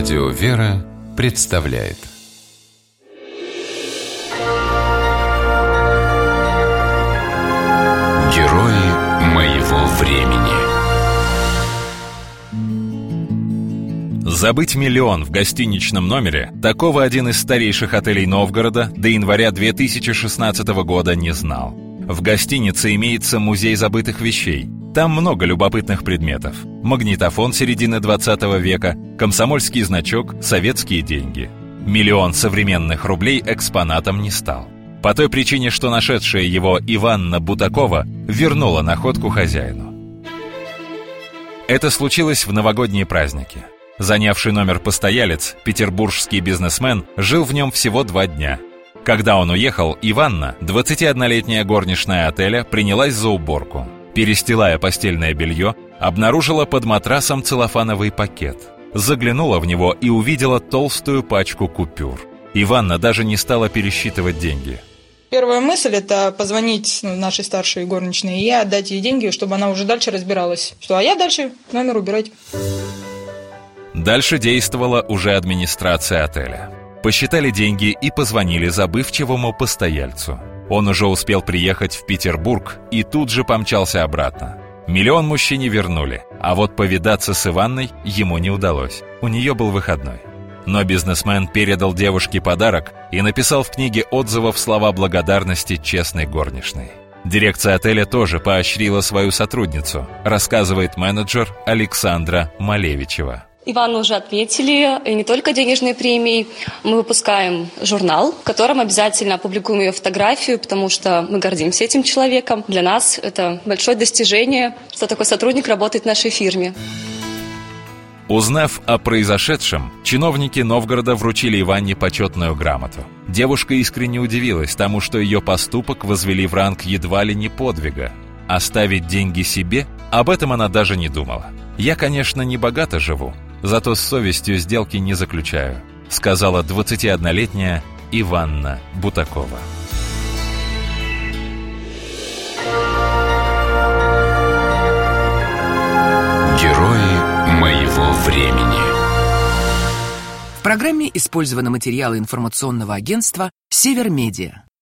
Радио «Вера» представляет Герои моего времени Забыть миллион в гостиничном номере такого один из старейших отелей Новгорода до января 2016 года не знал. В гостинице имеется музей забытых вещей. Там много любопытных предметов. Магнитофон середины 20 века, комсомольский значок, советские деньги. Миллион современных рублей экспонатом не стал. По той причине, что нашедшая его Иванна Бутакова вернула находку хозяину. Это случилось в новогодние праздники. Занявший номер постоялец, петербургский бизнесмен, жил в нем всего два дня – когда он уехал, Иванна, 21-летняя горничная отеля, принялась за уборку. Перестилая постельное белье, обнаружила под матрасом целлофановый пакет. Заглянула в него и увидела толстую пачку купюр. Иванна даже не стала пересчитывать деньги. Первая мысль – это позвонить нашей старшей горничной и отдать ей деньги, чтобы она уже дальше разбиралась. Что, а я дальше номер убирать. Дальше действовала уже администрация отеля. Посчитали деньги и позвонили забывчивому постояльцу. Он уже успел приехать в Петербург и тут же помчался обратно. Миллион мужчине вернули, а вот повидаться с Иванной ему не удалось. У нее был выходной. Но бизнесмен передал девушке подарок и написал в книге отзывов слова благодарности честной горничной. Дирекция отеля тоже поощрила свою сотрудницу, рассказывает менеджер Александра Малевичева. Ивану уже отметили, и не только денежные премии. Мы выпускаем журнал, в котором обязательно опубликуем ее фотографию, потому что мы гордимся этим человеком. Для нас это большое достижение, что такой сотрудник работает в нашей фирме. Узнав о произошедшем, чиновники Новгорода вручили Иванне почетную грамоту. Девушка искренне удивилась тому, что ее поступок возвели в ранг едва ли не подвига. Оставить деньги себе? Об этом она даже не думала. «Я, конечно, не богато живу, Зато с совестью сделки не заключаю», сказала 21-летняя Иванна Бутакова. Герои моего времени В программе использованы материалы информационного агентства «Север Медиа».